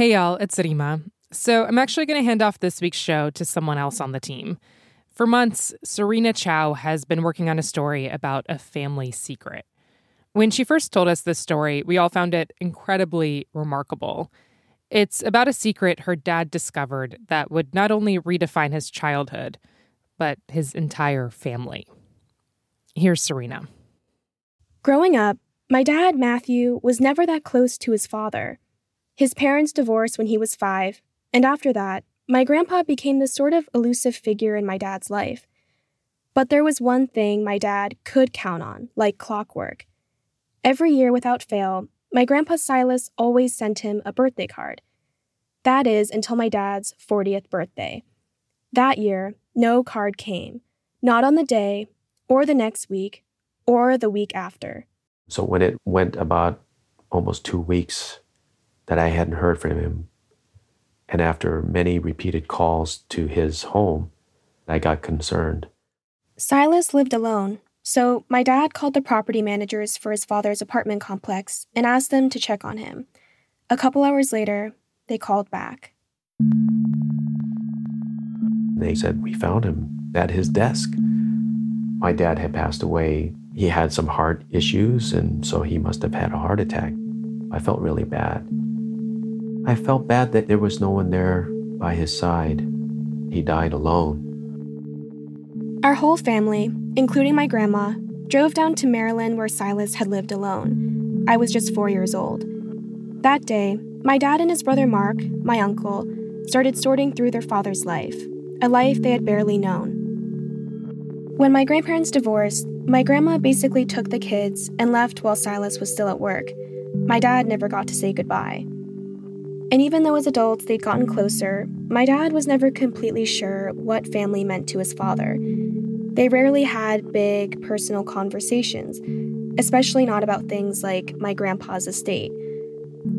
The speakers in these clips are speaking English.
Hey, y'all, it's Reema. So, I'm actually going to hand off this week's show to someone else on the team. For months, Serena Chow has been working on a story about a family secret. When she first told us this story, we all found it incredibly remarkable. It's about a secret her dad discovered that would not only redefine his childhood, but his entire family. Here's Serena. Growing up, my dad, Matthew, was never that close to his father. His parents divorced when he was five, and after that, my grandpa became this sort of elusive figure in my dad's life. But there was one thing my dad could count on, like clockwork. Every year without fail, my grandpa Silas always sent him a birthday card. That is until my dad's 40th birthday. That year, no card came, not on the day, or the next week, or the week after. So when it went about almost two weeks that I hadn't heard from him, and after many repeated calls to his home, I got concerned. Silas lived alone, so my dad called the property managers for his father's apartment complex and asked them to check on him. A couple hours later, they called back. They said, We found him at his desk. My dad had passed away. He had some heart issues, and so he must have had a heart attack. I felt really bad. I felt bad that there was no one there by his side. He died alone. Our whole family, including my grandma, drove down to Maryland where Silas had lived alone. I was just four years old. That day, my dad and his brother Mark, my uncle, started sorting through their father's life, a life they had barely known. When my grandparents divorced, my grandma basically took the kids and left while Silas was still at work. My dad never got to say goodbye. And even though as adults they'd gotten closer, my dad was never completely sure what family meant to his father. They rarely had big, personal conversations, especially not about things like my grandpa's estate.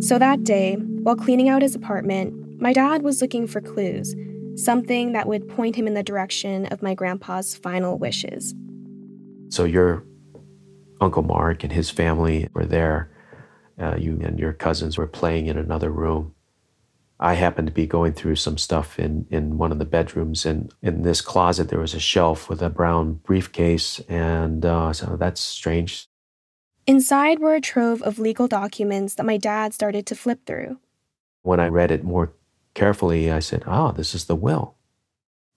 So that day, while cleaning out his apartment, my dad was looking for clues, something that would point him in the direction of my grandpa's final wishes. So your Uncle Mark and his family were there. Uh, you and your cousins were playing in another room. I happened to be going through some stuff in, in one of the bedrooms, and in this closet there was a shelf with a brown briefcase, and uh, so that's strange. Inside were a trove of legal documents that my dad started to flip through. When I read it more carefully, I said, "Ah, this is the will."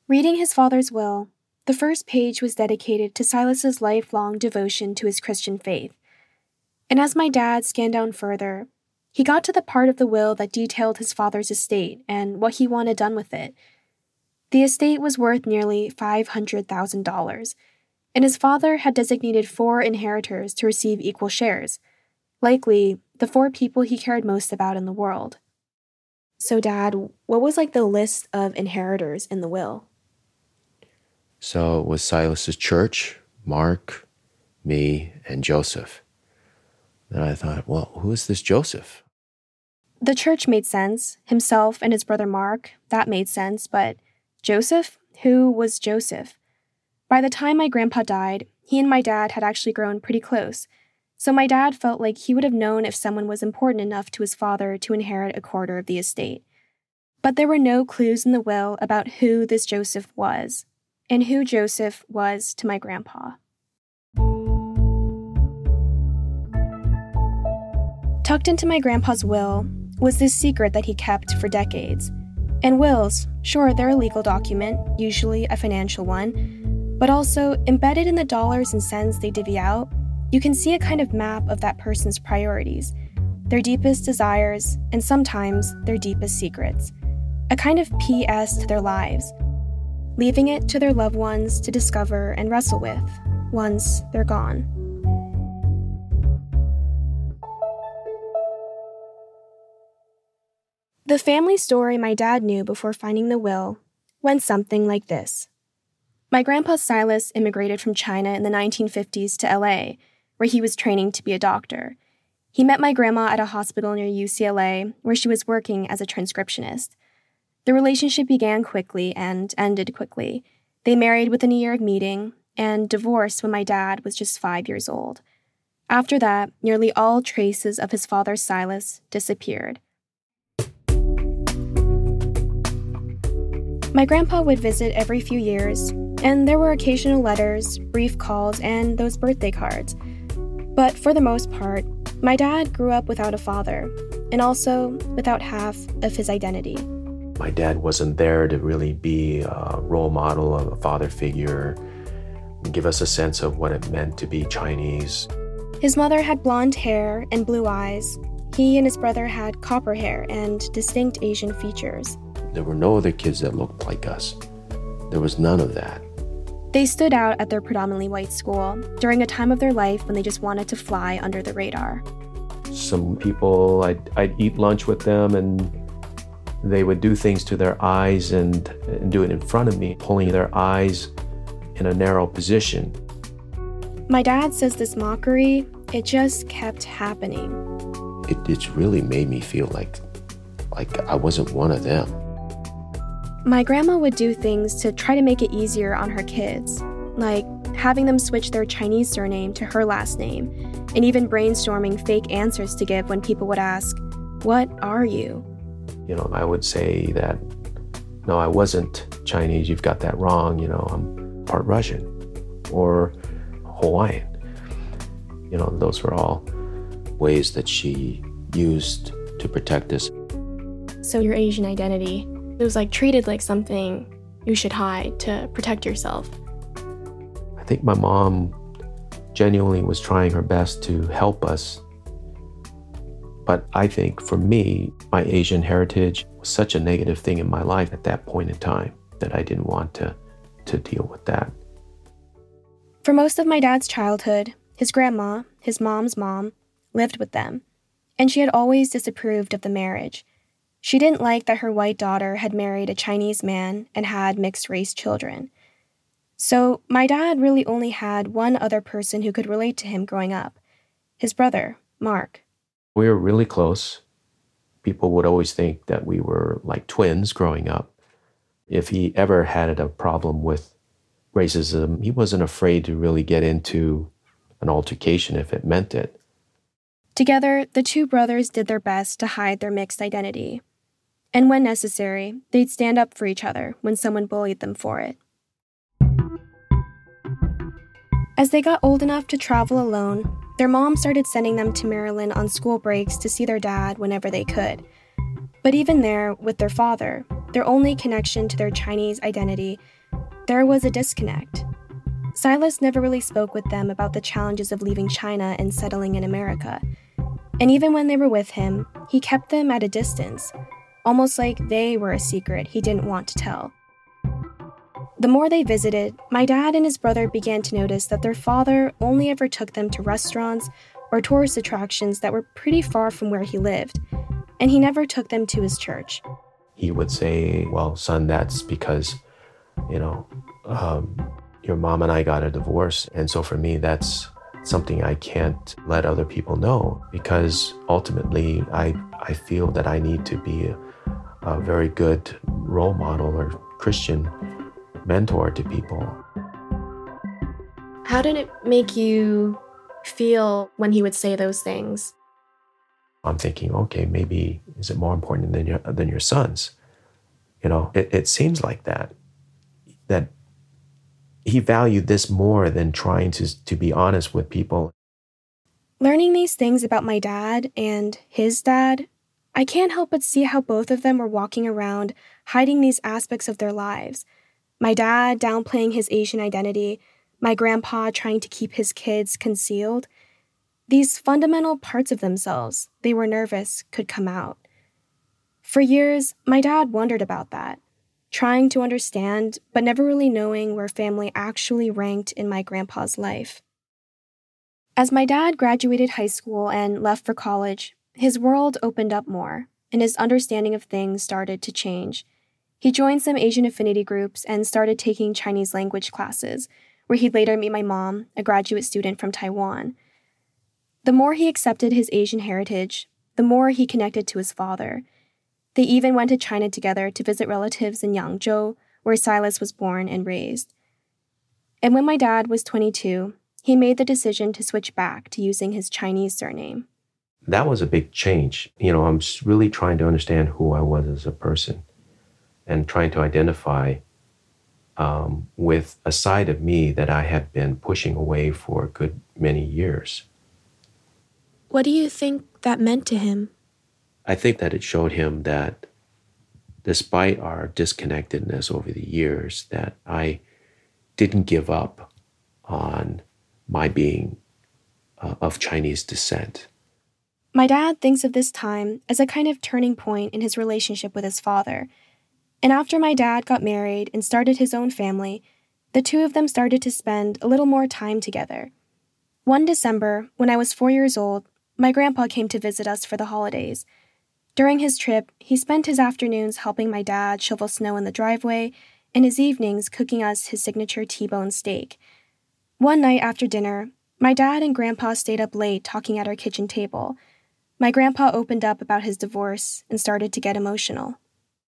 Reading his father's will, the first page was dedicated to Silas's lifelong devotion to his Christian faith. And as my dad scanned down further, he got to the part of the will that detailed his father's estate and what he wanted done with it. The estate was worth nearly $500,000, and his father had designated four inheritors to receive equal shares, likely the four people he cared most about in the world. So, Dad, what was like the list of inheritors in the will? So it was Silas's church, Mark, me, and Joseph. Then I thought, well, who is this Joseph? The church made sense. Himself and his brother Mark, that made sense. But Joseph? Who was Joseph? By the time my grandpa died, he and my dad had actually grown pretty close. So my dad felt like he would have known if someone was important enough to his father to inherit a quarter of the estate. But there were no clues in the will about who this Joseph was, and who Joseph was to my grandpa. Tucked into my grandpa's will was this secret that he kept for decades. And wills, sure, they're a legal document, usually a financial one, but also embedded in the dollars and cents they divvy out, you can see a kind of map of that person's priorities, their deepest desires, and sometimes their deepest secrets. A kind of PS to their lives, leaving it to their loved ones to discover and wrestle with once they're gone. The family story my dad knew before finding the will went something like this. My grandpa Silas immigrated from China in the 1950s to LA, where he was training to be a doctor. He met my grandma at a hospital near UCLA, where she was working as a transcriptionist. The relationship began quickly and ended quickly. They married within a year of meeting and divorced when my dad was just five years old. After that, nearly all traces of his father Silas disappeared. My grandpa would visit every few years, and there were occasional letters, brief calls, and those birthday cards. But for the most part, my dad grew up without a father, and also without half of his identity. My dad wasn't there to really be a role model, a father figure, give us a sense of what it meant to be Chinese. His mother had blonde hair and blue eyes. He and his brother had copper hair and distinct Asian features. There were no other kids that looked like us. There was none of that. They stood out at their predominantly white school during a time of their life when they just wanted to fly under the radar. Some people, I'd, I'd eat lunch with them and they would do things to their eyes and, and do it in front of me, pulling their eyes in a narrow position. My dad says this mockery, it just kept happening. It, it's really made me feel like like I wasn't one of them. My grandma would do things to try to make it easier on her kids, like having them switch their Chinese surname to her last name, and even brainstorming fake answers to give when people would ask, What are you? You know, I would say that, no, I wasn't Chinese, you've got that wrong, you know, I'm part Russian or Hawaiian. You know, those were all ways that she used to protect us. So, your Asian identity, it was like treated like something you should hide to protect yourself. I think my mom genuinely was trying her best to help us. But I think for me, my Asian heritage was such a negative thing in my life at that point in time that I didn't want to to deal with that. For most of my dad's childhood, his grandma, his mom's mom, lived with them, and she had always disapproved of the marriage. She didn't like that her white daughter had married a Chinese man and had mixed race children. So, my dad really only had one other person who could relate to him growing up his brother, Mark. We were really close. People would always think that we were like twins growing up. If he ever had a problem with racism, he wasn't afraid to really get into an altercation if it meant it. Together, the two brothers did their best to hide their mixed identity. And when necessary, they'd stand up for each other when someone bullied them for it. As they got old enough to travel alone, their mom started sending them to Maryland on school breaks to see their dad whenever they could. But even there, with their father, their only connection to their Chinese identity, there was a disconnect. Silas never really spoke with them about the challenges of leaving China and settling in America. And even when they were with him, he kept them at a distance, almost like they were a secret he didn't want to tell. The more they visited, my dad and his brother began to notice that their father only ever took them to restaurants or tourist attractions that were pretty far from where he lived, and he never took them to his church he would say, Well, son, that's because, you know, um, your mom and I got a divorce. And so for me, that's something I can't let other people know because ultimately I, I feel that I need to be a, a very good role model or Christian mentor to people. How did it make you feel when he would say those things? I'm thinking, okay, maybe is it more important than your than your sons? You know, it, it seems like that. That he valued this more than trying to to be honest with people. Learning these things about my dad and his dad, I can't help but see how both of them were walking around hiding these aspects of their lives. My dad downplaying his Asian identity, my grandpa trying to keep his kids concealed. These fundamental parts of themselves they were nervous could come out. For years, my dad wondered about that, trying to understand, but never really knowing where family actually ranked in my grandpa's life. As my dad graduated high school and left for college, his world opened up more, and his understanding of things started to change. He joined some Asian affinity groups and started taking Chinese language classes, where he'd later meet my mom, a graduate student from Taiwan. The more he accepted his Asian heritage, the more he connected to his father. They even went to China together to visit relatives in Yangzhou, where Silas was born and raised. And when my dad was 22, he made the decision to switch back to using his Chinese surname. That was a big change. You know, I'm really trying to understand who I was as a person. and trying to identify um, with a side of me that I had been pushing away for a good many years. What do you think that meant to him? I think that it showed him that despite our disconnectedness over the years, that I didn't give up on my being uh, of Chinese descent. My dad thinks of this time as a kind of turning point in his relationship with his father. And after my dad got married and started his own family, the two of them started to spend a little more time together. One December, when I was four years old, my grandpa came to visit us for the holidays. During his trip, he spent his afternoons helping my dad shovel snow in the driveway and his evenings cooking us his signature T bone steak. One night after dinner, my dad and grandpa stayed up late talking at our kitchen table. My grandpa opened up about his divorce and started to get emotional.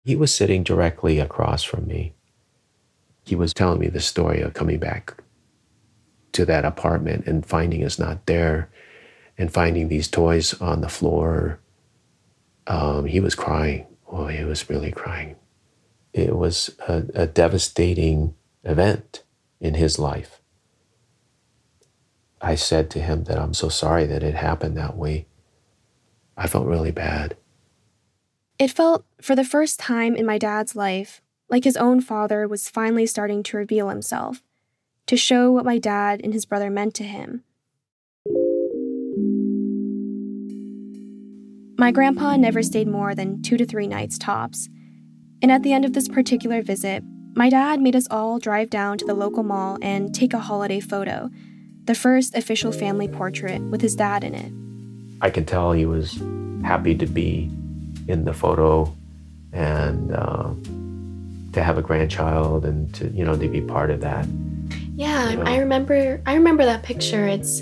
He was sitting directly across from me. He was telling me the story of coming back to that apartment and finding us not there and finding these toys on the floor um, he was crying. Oh, he was really crying. It was a, a devastating event in his life. I said to him that I'm so sorry that it happened that way. I felt really bad. It felt, for the first time in my dad's life, like his own father was finally starting to reveal himself, to show what my dad and his brother meant to him. My grandpa never stayed more than two to three nights tops. And at the end of this particular visit, my dad made us all drive down to the local mall and take a holiday photo, the first official family portrait with his dad in it. I can tell he was happy to be in the photo and uh, to have a grandchild and to you know to be part of that. Yeah, you know? I remember. I remember that picture. It's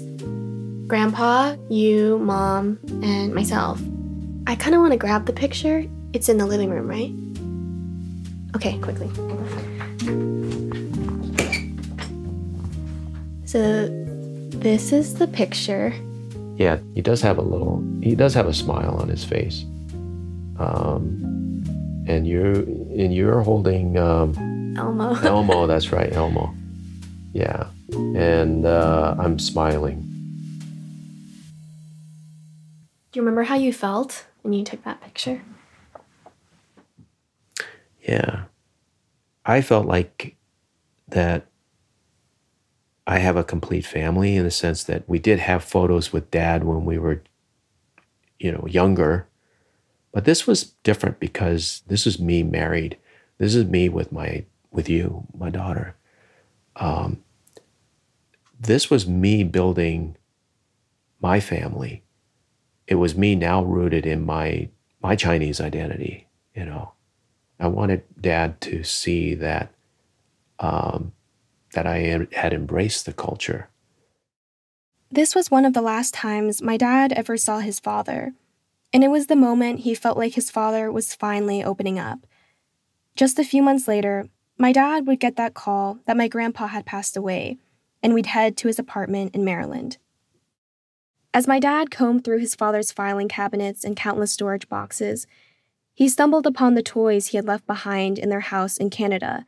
grandpa, you, mom, and myself. I kind of want to grab the picture. It's in the living room, right? Okay, quickly. So, this is the picture. Yeah, he does have a little, he does have a smile on his face. Um, and you're, and you're holding, um, Elmo. Elmo, that's right, Elmo. Yeah. And uh, I'm smiling. Do you remember how you felt? when you took that picture? Yeah. I felt like that I have a complete family in the sense that we did have photos with dad when we were, you know, younger. But this was different because this is me married. This is me with my with you, my daughter. Um, this was me building my family it was me now rooted in my my Chinese identity. You know, I wanted Dad to see that um, that I had embraced the culture. This was one of the last times my dad ever saw his father, and it was the moment he felt like his father was finally opening up. Just a few months later, my dad would get that call that my grandpa had passed away, and we'd head to his apartment in Maryland. As my dad combed through his father's filing cabinets and countless storage boxes, he stumbled upon the toys he had left behind in their house in Canada.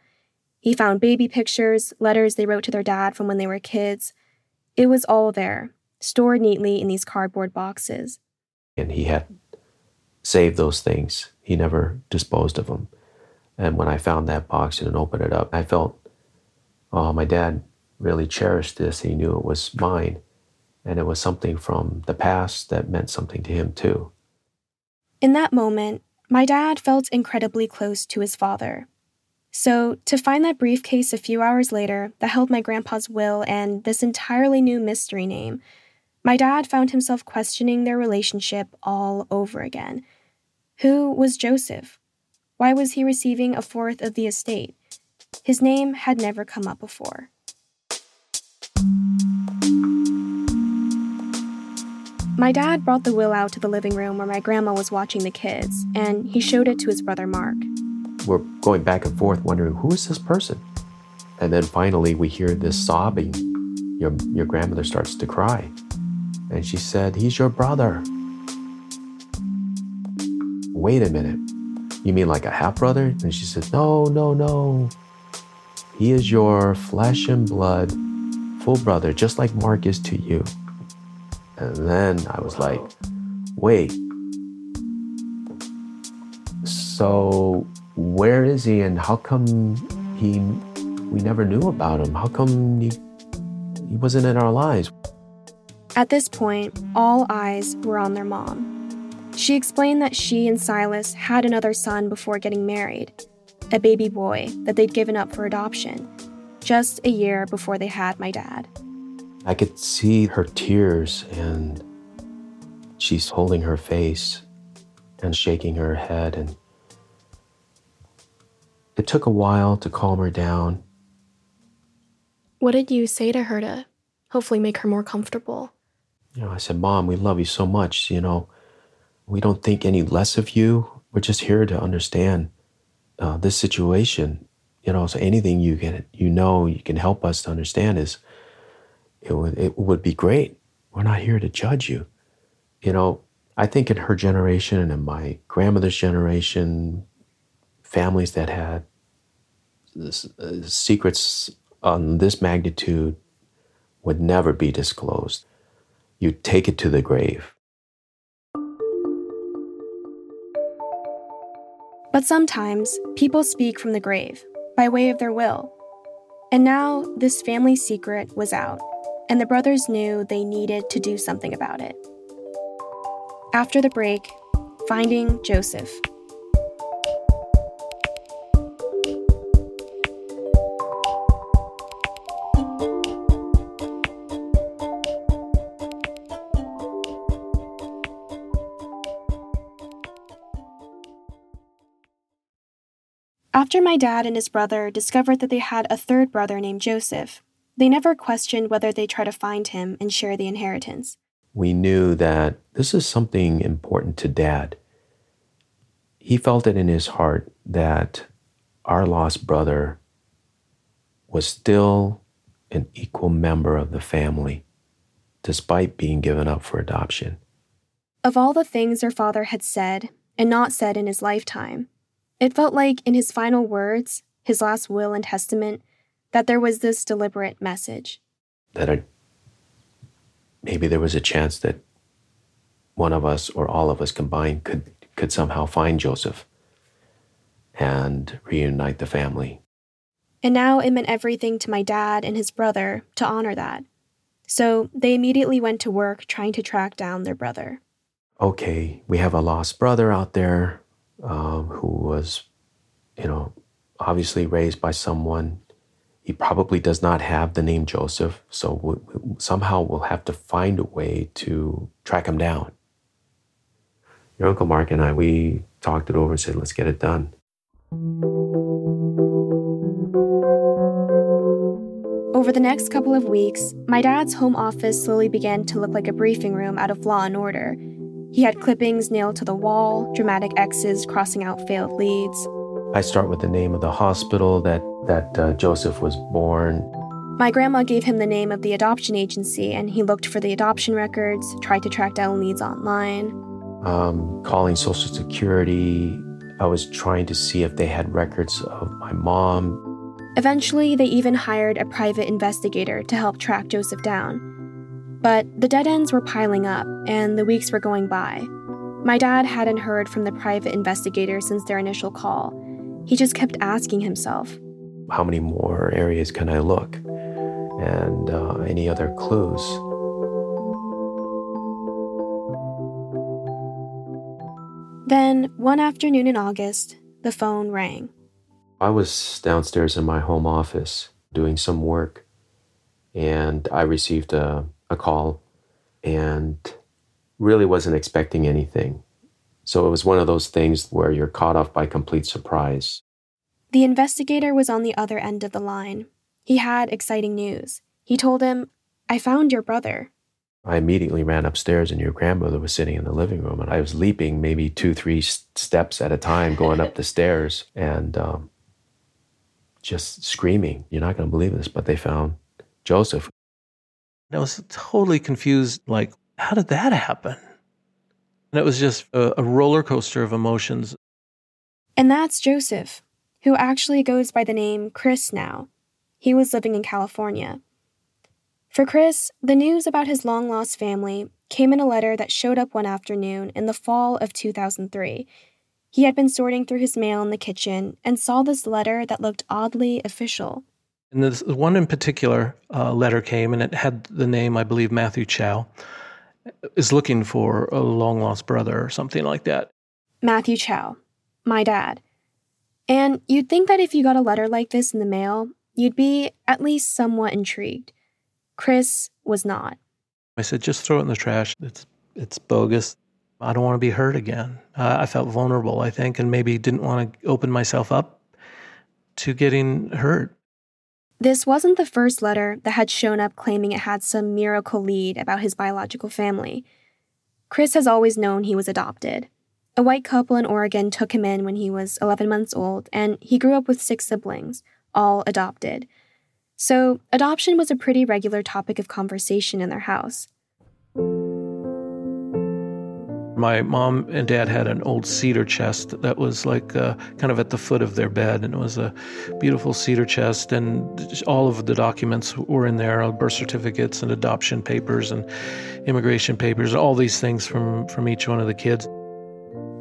He found baby pictures, letters they wrote to their dad from when they were kids. It was all there, stored neatly in these cardboard boxes. And he had saved those things. He never disposed of them. And when I found that box and opened it up, I felt, oh, my dad really cherished this. He knew it was mine and it was something from the past that meant something to him too. In that moment, my dad felt incredibly close to his father. So, to find that briefcase a few hours later that held my grandpa's will and this entirely new mystery name, my dad found himself questioning their relationship all over again. Who was Joseph? Why was he receiving a fourth of the estate? His name had never come up before. My dad brought the will out to the living room where my grandma was watching the kids, and he showed it to his brother Mark. We're going back and forth wondering who is this person? And then finally we hear this sobbing. Your, your grandmother starts to cry. And she said, He's your brother. Wait a minute. You mean like a half brother? And she said, No, no, no. He is your flesh and blood, full brother, just like Mark is to you. And then I was like, Wait. So where is he and how come he we never knew about him? How come he, he wasn't in our lives? At this point, all eyes were on their mom. She explained that she and Silas had another son before getting married, a baby boy that they'd given up for adoption, just a year before they had my dad. I could see her tears, and she's holding her face and shaking her head. And it took a while to calm her down. What did you say to her to hopefully make her more comfortable? You know, I said, Mom, we love you so much. You know, we don't think any less of you. We're just here to understand uh, this situation. You know, so anything you can, you know, you can help us to understand is, it would, it would be great. We're not here to judge you. You know, I think in her generation and in my grandmother's generation, families that had this, uh, secrets on this magnitude would never be disclosed. You take it to the grave. But sometimes people speak from the grave by way of their will. And now this family secret was out, and the brothers knew they needed to do something about it. After the break, finding Joseph. After my dad and his brother discovered that they had a third brother named Joseph, they never questioned whether they try to find him and share the inheritance. We knew that this is something important to dad. He felt it in his heart that our lost brother was still an equal member of the family, despite being given up for adoption. Of all the things their father had said and not said in his lifetime, it felt like in his final words, his last will and testament, that there was this deliberate message. That I, maybe there was a chance that one of us or all of us combined could, could somehow find Joseph and reunite the family. And now it meant everything to my dad and his brother to honor that. So they immediately went to work trying to track down their brother. Okay, we have a lost brother out there um, who was, you know, obviously raised by someone. He probably does not have the name Joseph, so we, somehow we'll have to find a way to track him down. Your Uncle Mark and I, we talked it over and said, let's get it done. Over the next couple of weeks, my dad's home office slowly began to look like a briefing room out of Law and Order he had clippings nailed to the wall, dramatic X's crossing out failed leads. I start with the name of the hospital that, that uh, Joseph was born. My grandma gave him the name of the adoption agency, and he looked for the adoption records, tried to track down leads online. Um, calling Social Security, I was trying to see if they had records of my mom. Eventually, they even hired a private investigator to help track Joseph down. But the dead ends were piling up, and the weeks were going by. My dad hadn't heard from the private investigator since their initial call. He just kept asking himself How many more areas can I look? And uh, any other clues? Then, one afternoon in August, the phone rang. I was downstairs in my home office doing some work, and I received a a call and really wasn't expecting anything. So it was one of those things where you're caught off by complete surprise. The investigator was on the other end of the line. He had exciting news. He told him, I found your brother. I immediately ran upstairs, and your grandmother was sitting in the living room, and I was leaping maybe two, three steps at a time going up the stairs and um, just screaming, You're not going to believe this, but they found Joseph. And I was totally confused like, how did that happen? And it was just a, a roller coaster of emotions. And that's Joseph, who actually goes by the name Chris now. He was living in California. For Chris, the news about his long lost family came in a letter that showed up one afternoon in the fall of 2003. He had been sorting through his mail in the kitchen and saw this letter that looked oddly official. And this one in particular uh, letter came, and it had the name, I believe, Matthew Chow, is looking for a long lost brother or something like that. Matthew Chow, my dad. And you'd think that if you got a letter like this in the mail, you'd be at least somewhat intrigued. Chris was not. I said, just throw it in the trash. It's, it's bogus. I don't want to be hurt again. Uh, I felt vulnerable, I think, and maybe didn't want to open myself up to getting hurt. This wasn't the first letter that had shown up claiming it had some miracle lead about his biological family. Chris has always known he was adopted. A white couple in Oregon took him in when he was 11 months old, and he grew up with six siblings, all adopted. So, adoption was a pretty regular topic of conversation in their house. My mom and dad had an old cedar chest that was like uh, kind of at the foot of their bed, and it was a beautiful cedar chest, and all of the documents were in there uh, birth certificates and adoption papers and immigration papers, all these things from, from each one of the kids.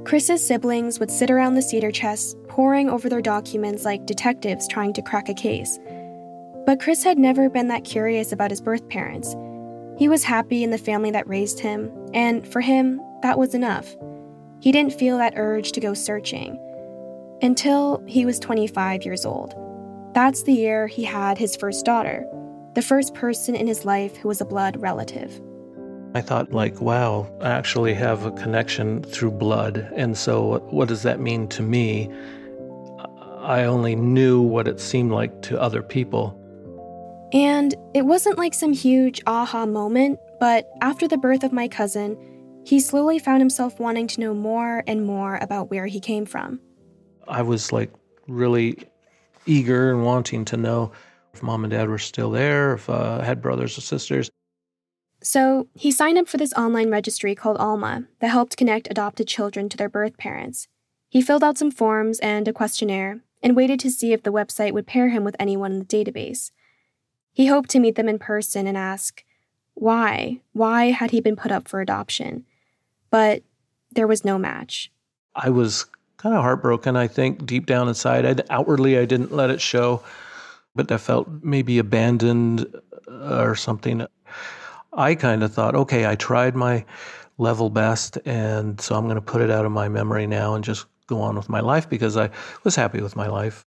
Chris's siblings would sit around the cedar chest, poring over their documents like detectives trying to crack a case. But Chris had never been that curious about his birth parents. He was happy in the family that raised him, and for him, that was enough. He didn't feel that urge to go searching. Until he was 25 years old. That's the year he had his first daughter, the first person in his life who was a blood relative. I thought, like, wow, I actually have a connection through blood. And so, what does that mean to me? I only knew what it seemed like to other people. And it wasn't like some huge aha moment, but after the birth of my cousin, he slowly found himself wanting to know more and more about where he came from. I was like really eager and wanting to know if mom and dad were still there, if uh, I had brothers or sisters. So he signed up for this online registry called Alma that helped connect adopted children to their birth parents. He filled out some forms and a questionnaire and waited to see if the website would pair him with anyone in the database. He hoped to meet them in person and ask, why? Why had he been put up for adoption? But there was no match. I was kind of heartbroken, I think, deep down inside. I, outwardly, I didn't let it show, but I felt maybe abandoned uh, or something. I kind of thought, okay, I tried my level best, and so I'm going to put it out of my memory now and just go on with my life because I was happy with my life.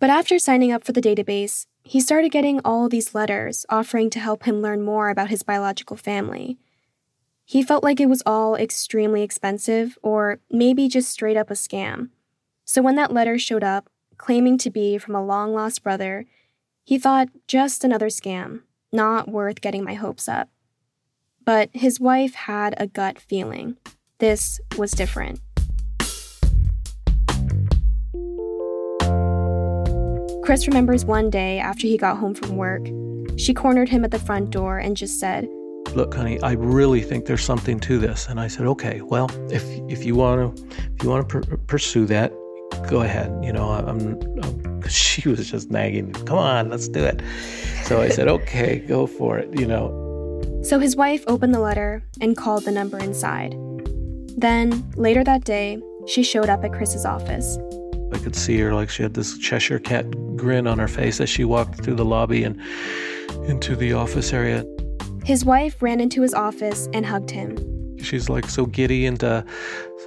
But after signing up for the database, he started getting all these letters offering to help him learn more about his biological family. He felt like it was all extremely expensive or maybe just straight up a scam. So when that letter showed up, claiming to be from a long lost brother, he thought just another scam, not worth getting my hopes up. But his wife had a gut feeling. This was different. Chris remembers one day after he got home from work, she cornered him at the front door and just said, Look, honey, I really think there's something to this. And I said, okay, well, if if you want to if you want to per- pursue that, go ahead. You know, I'm, I'm she was just nagging, come on, let's do it. So I said, okay, go for it. You know. So his wife opened the letter and called the number inside. Then later that day, she showed up at Chris's office. I could see her like she had this Cheshire cat grin on her face as she walked through the lobby and into the office area. His wife ran into his office and hugged him. She's like so giddy and uh,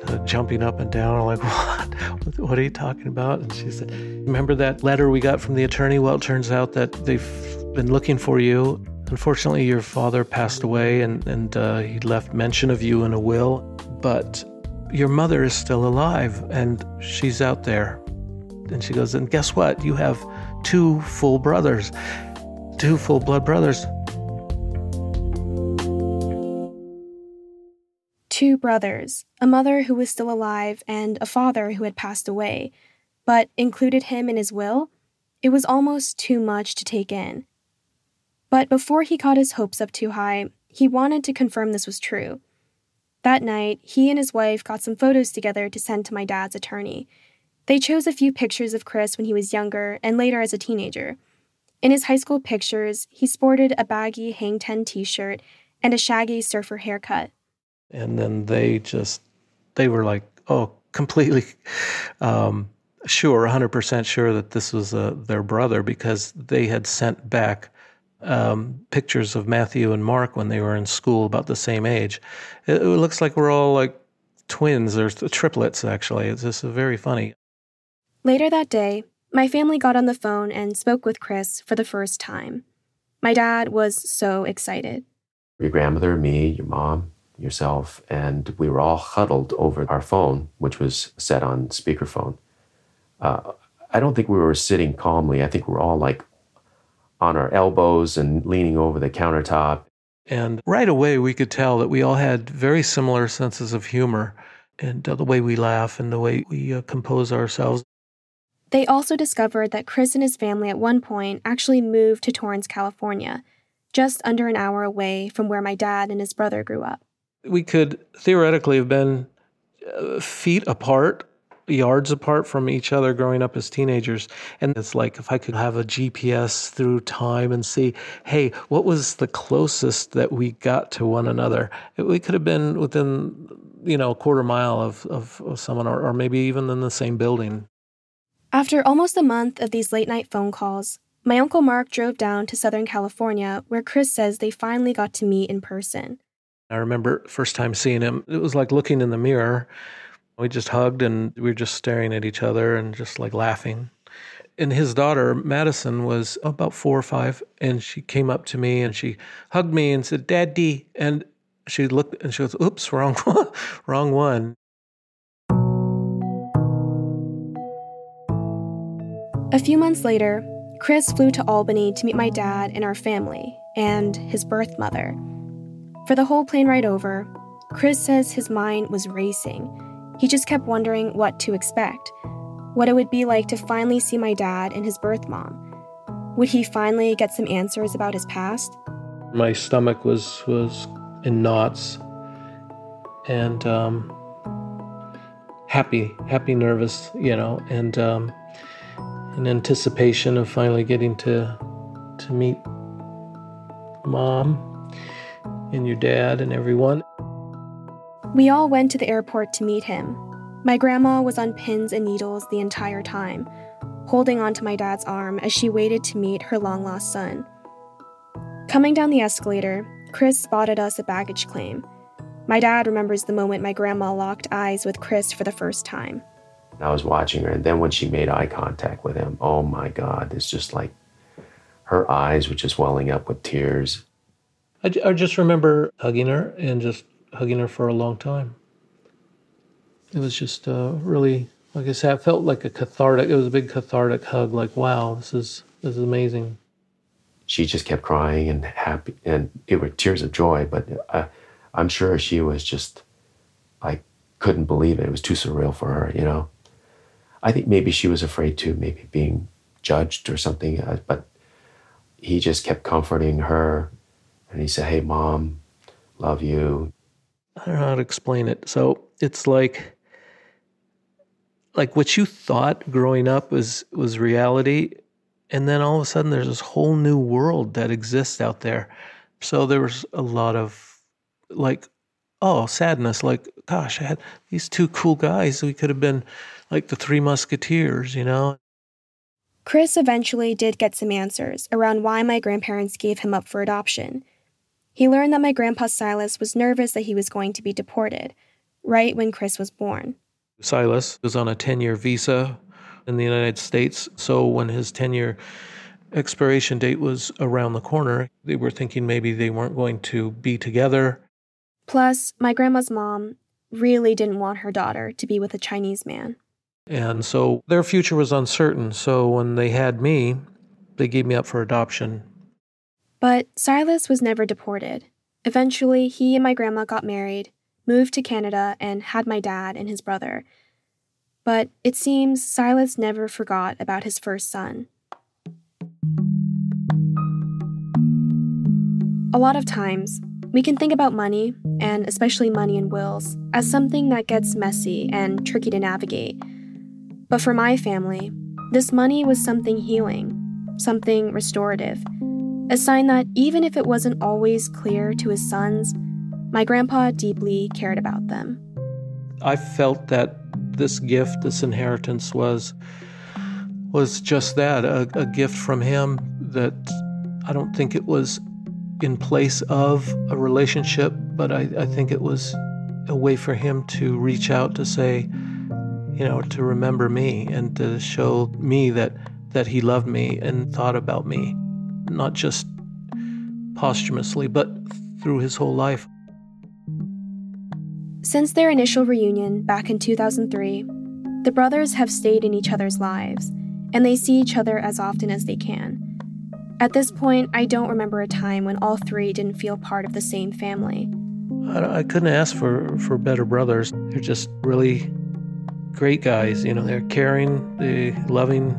uh, jumping up and down. I'm like, what? What are you talking about? And she said, Remember that letter we got from the attorney? Well, it turns out that they've been looking for you. Unfortunately, your father passed away and, and uh, he left mention of you in a will. But your mother is still alive and she's out there. And she goes, And guess what? You have two full brothers, two full blood brothers. Two brothers, a mother who was still alive and a father who had passed away, but included him in his will? It was almost too much to take in. But before he got his hopes up too high, he wanted to confirm this was true. That night, he and his wife got some photos together to send to my dad's attorney. They chose a few pictures of Chris when he was younger and later as a teenager. In his high school pictures, he sported a baggy Hang Ten t shirt and a shaggy surfer haircut. And then they just, they were like, oh, completely um, sure, 100% sure that this was uh, their brother because they had sent back um, pictures of Matthew and Mark when they were in school about the same age. It, it looks like we're all like twins or triplets, actually. It's just very funny. Later that day, my family got on the phone and spoke with Chris for the first time. My dad was so excited. Your grandmother, me, your mom, yourself, and we were all huddled over our phone, which was set on speakerphone. Uh, I don't think we were sitting calmly. I think we we're all like on our elbows and leaning over the countertop. And right away, we could tell that we all had very similar senses of humor and uh, the way we laugh and the way we uh, compose ourselves. They also discovered that Chris and his family at one point actually moved to Torrance, California, just under an hour away from where my dad and his brother grew up. We could theoretically have been uh, feet apart yards apart from each other growing up as teenagers. And it's like if I could have a GPS through time and see, hey, what was the closest that we got to one another? We could have been within, you know, a quarter mile of, of, of someone or, or maybe even in the same building. After almost a month of these late night phone calls, my Uncle Mark drove down to Southern California, where Chris says they finally got to meet in person. I remember first time seeing him, it was like looking in the mirror we just hugged and we were just staring at each other and just like laughing. And his daughter, Madison, was about four or five, and she came up to me and she hugged me and said, Daddy. And she looked and she goes, Oops, wrong one. wrong one. A few months later, Chris flew to Albany to meet my dad and our family, and his birth mother. For the whole plane ride over, Chris says his mind was racing he just kept wondering what to expect, what it would be like to finally see my dad and his birth mom. Would he finally get some answers about his past? My stomach was was in knots, and um, happy, happy, nervous, you know, and um, in anticipation of finally getting to to meet mom and your dad and everyone. We all went to the airport to meet him. My grandma was on pins and needles the entire time, holding onto my dad's arm as she waited to meet her long lost son. Coming down the escalator, Chris spotted us at baggage claim. My dad remembers the moment my grandma locked eyes with Chris for the first time. I was watching her, and then when she made eye contact with him, oh my God, it's just like her eyes were just welling up with tears. I, I just remember hugging her and just hugging her for a long time. It was just uh, really, like I said, it felt like a cathartic. It was a big cathartic hug. Like, wow, this is this is amazing. She just kept crying and happy, and it were tears of joy. But I, I'm sure she was just, I couldn't believe it. It was too surreal for her, you know. I think maybe she was afraid too, maybe being judged or something. Uh, but he just kept comforting her, and he said, "Hey, mom, love you." I don't know how to explain it. So it's like like what you thought growing up was was reality and then all of a sudden there's this whole new world that exists out there. So there was a lot of like oh, sadness like gosh, I had these two cool guys. We could have been like the three musketeers, you know. Chris eventually did get some answers around why my grandparents gave him up for adoption. He learned that my grandpa Silas was nervous that he was going to be deported, right when Chris was born. Silas was on a 10 year visa in the United States, so when his 10 year expiration date was around the corner, they were thinking maybe they weren't going to be together. Plus, my grandma's mom really didn't want her daughter to be with a Chinese man. And so their future was uncertain. So when they had me, they gave me up for adoption but Silas was never deported. Eventually, he and my grandma got married, moved to Canada, and had my dad and his brother. But it seems Silas never forgot about his first son. A lot of times, we can think about money, and especially money and wills, as something that gets messy and tricky to navigate. But for my family, this money was something healing, something restorative, a sign that even if it wasn't always clear to his sons, my grandpa deeply cared about them. I felt that this gift, this inheritance was was just that, a, a gift from him that I don't think it was in place of a relationship, but I, I think it was a way for him to reach out to say, you know, to remember me and to show me that that he loved me and thought about me, not just posthumously, but through his whole life. Since their initial reunion back in 2003, the brothers have stayed in each other's lives, and they see each other as often as they can. At this point, I don't remember a time when all three didn't feel part of the same family. I, I couldn't ask for, for better brothers. They're just really great guys. You know, they're caring, they loving,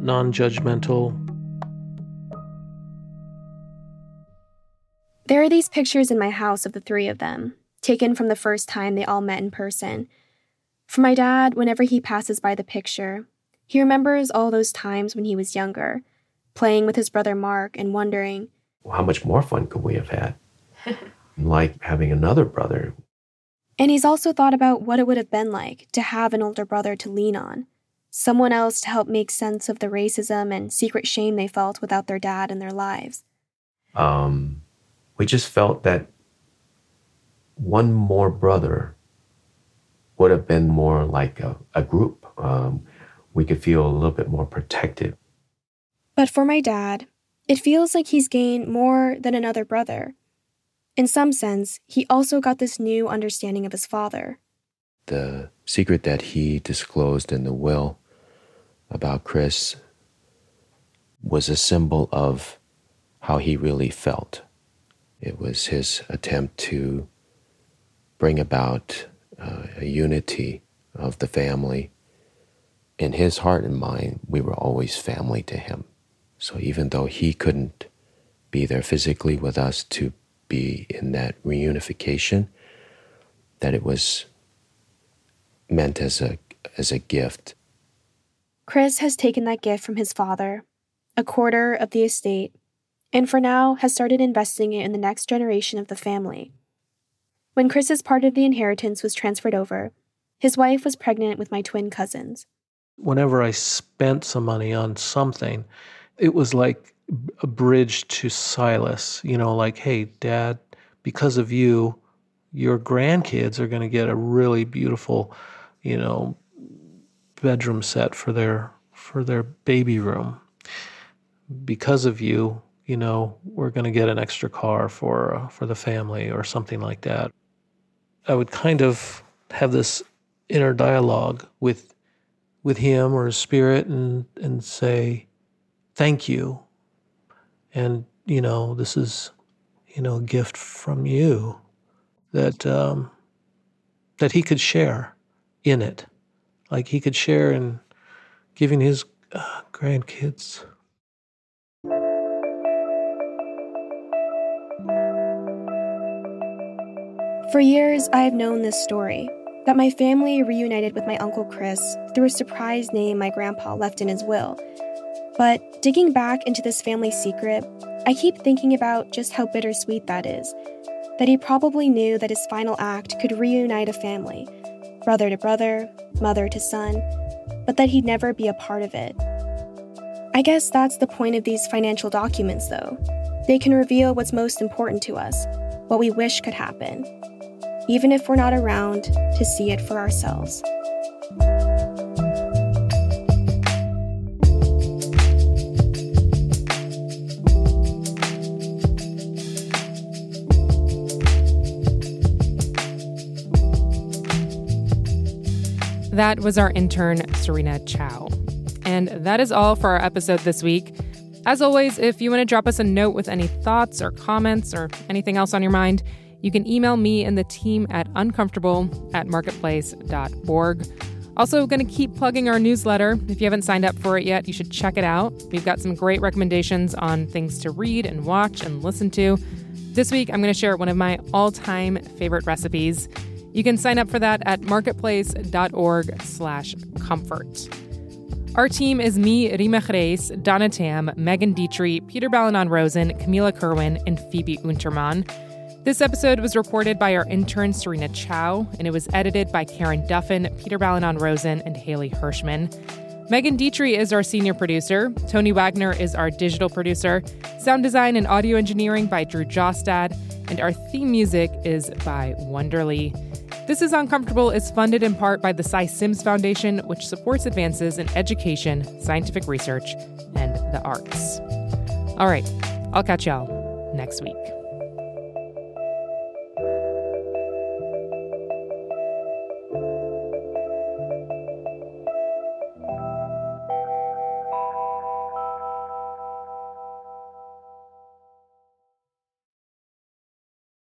non judgmental. There are these pictures in my house of the three of them, taken from the first time they all met in person. For my dad, whenever he passes by the picture, he remembers all those times when he was younger, playing with his brother Mark and wondering, well, how much more fun could we have had? like having another brother. And he's also thought about what it would have been like to have an older brother to lean on, someone else to help make sense of the racism and secret shame they felt without their dad in their lives. Um, we just felt that one more brother would have been more like a, a group. Um, we could feel a little bit more protected. But for my dad, it feels like he's gained more than another brother. In some sense, he also got this new understanding of his father. The secret that he disclosed in the will about Chris was a symbol of how he really felt. It was his attempt to bring about uh, a unity of the family. In his heart and mind, we were always family to him. So even though he couldn't be there physically with us to be in that reunification, that it was meant as a as a gift. Chris has taken that gift from his father, a quarter of the estate, and for now has started investing it in the next generation of the family. When Chris's part of the inheritance was transferred over, his wife was pregnant with my twin cousins. Whenever I spent some money on something, it was like a bridge to Silas, you know, like, hey, dad, because of you, your grandkids are going to get a really beautiful, you know, bedroom set for their for their baby room. Because of you, you know, we're going to get an extra car for uh, for the family or something like that. I would kind of have this inner dialogue with with him or his spirit and and say thank you and, you know, this is, you know, a gift from you that, um, that he could share in it. Like he could share in giving his uh, grandkids. For years, I have known this story that my family reunited with my Uncle Chris through a surprise name my grandpa left in his will but digging back into this family secret, I keep thinking about just how bittersweet that is. That he probably knew that his final act could reunite a family, brother to brother, mother to son, but that he'd never be a part of it. I guess that's the point of these financial documents, though. They can reveal what's most important to us, what we wish could happen, even if we're not around to see it for ourselves. That was our intern, Serena Chow. And that is all for our episode this week. As always, if you want to drop us a note with any thoughts or comments or anything else on your mind, you can email me and the team at uncomfortable at marketplace.org. Also, going to keep plugging our newsletter. If you haven't signed up for it yet, you should check it out. We've got some great recommendations on things to read and watch and listen to. This week, I'm going to share one of my all time favorite recipes. You can sign up for that at marketplace.org slash comfort. Our team is me, Reema Khrais, Donna Tam, Megan Detrie, Peter Balonon Rosen, Camila Kerwin, and Phoebe Unterman. This episode was recorded by our intern Serena Chow, and it was edited by Karen Duffin, Peter Balonon Rosen, and Haley Hirschman. Megan Detrie is our senior producer. Tony Wagner is our digital producer. Sound design and audio engineering by Drew Jostad. And our theme music is by Wonderly. This is Uncomfortable is funded in part by the Sy Syms Foundation, which supports advances in education, scientific research, and the arts. All right, I'll catch y'all next week.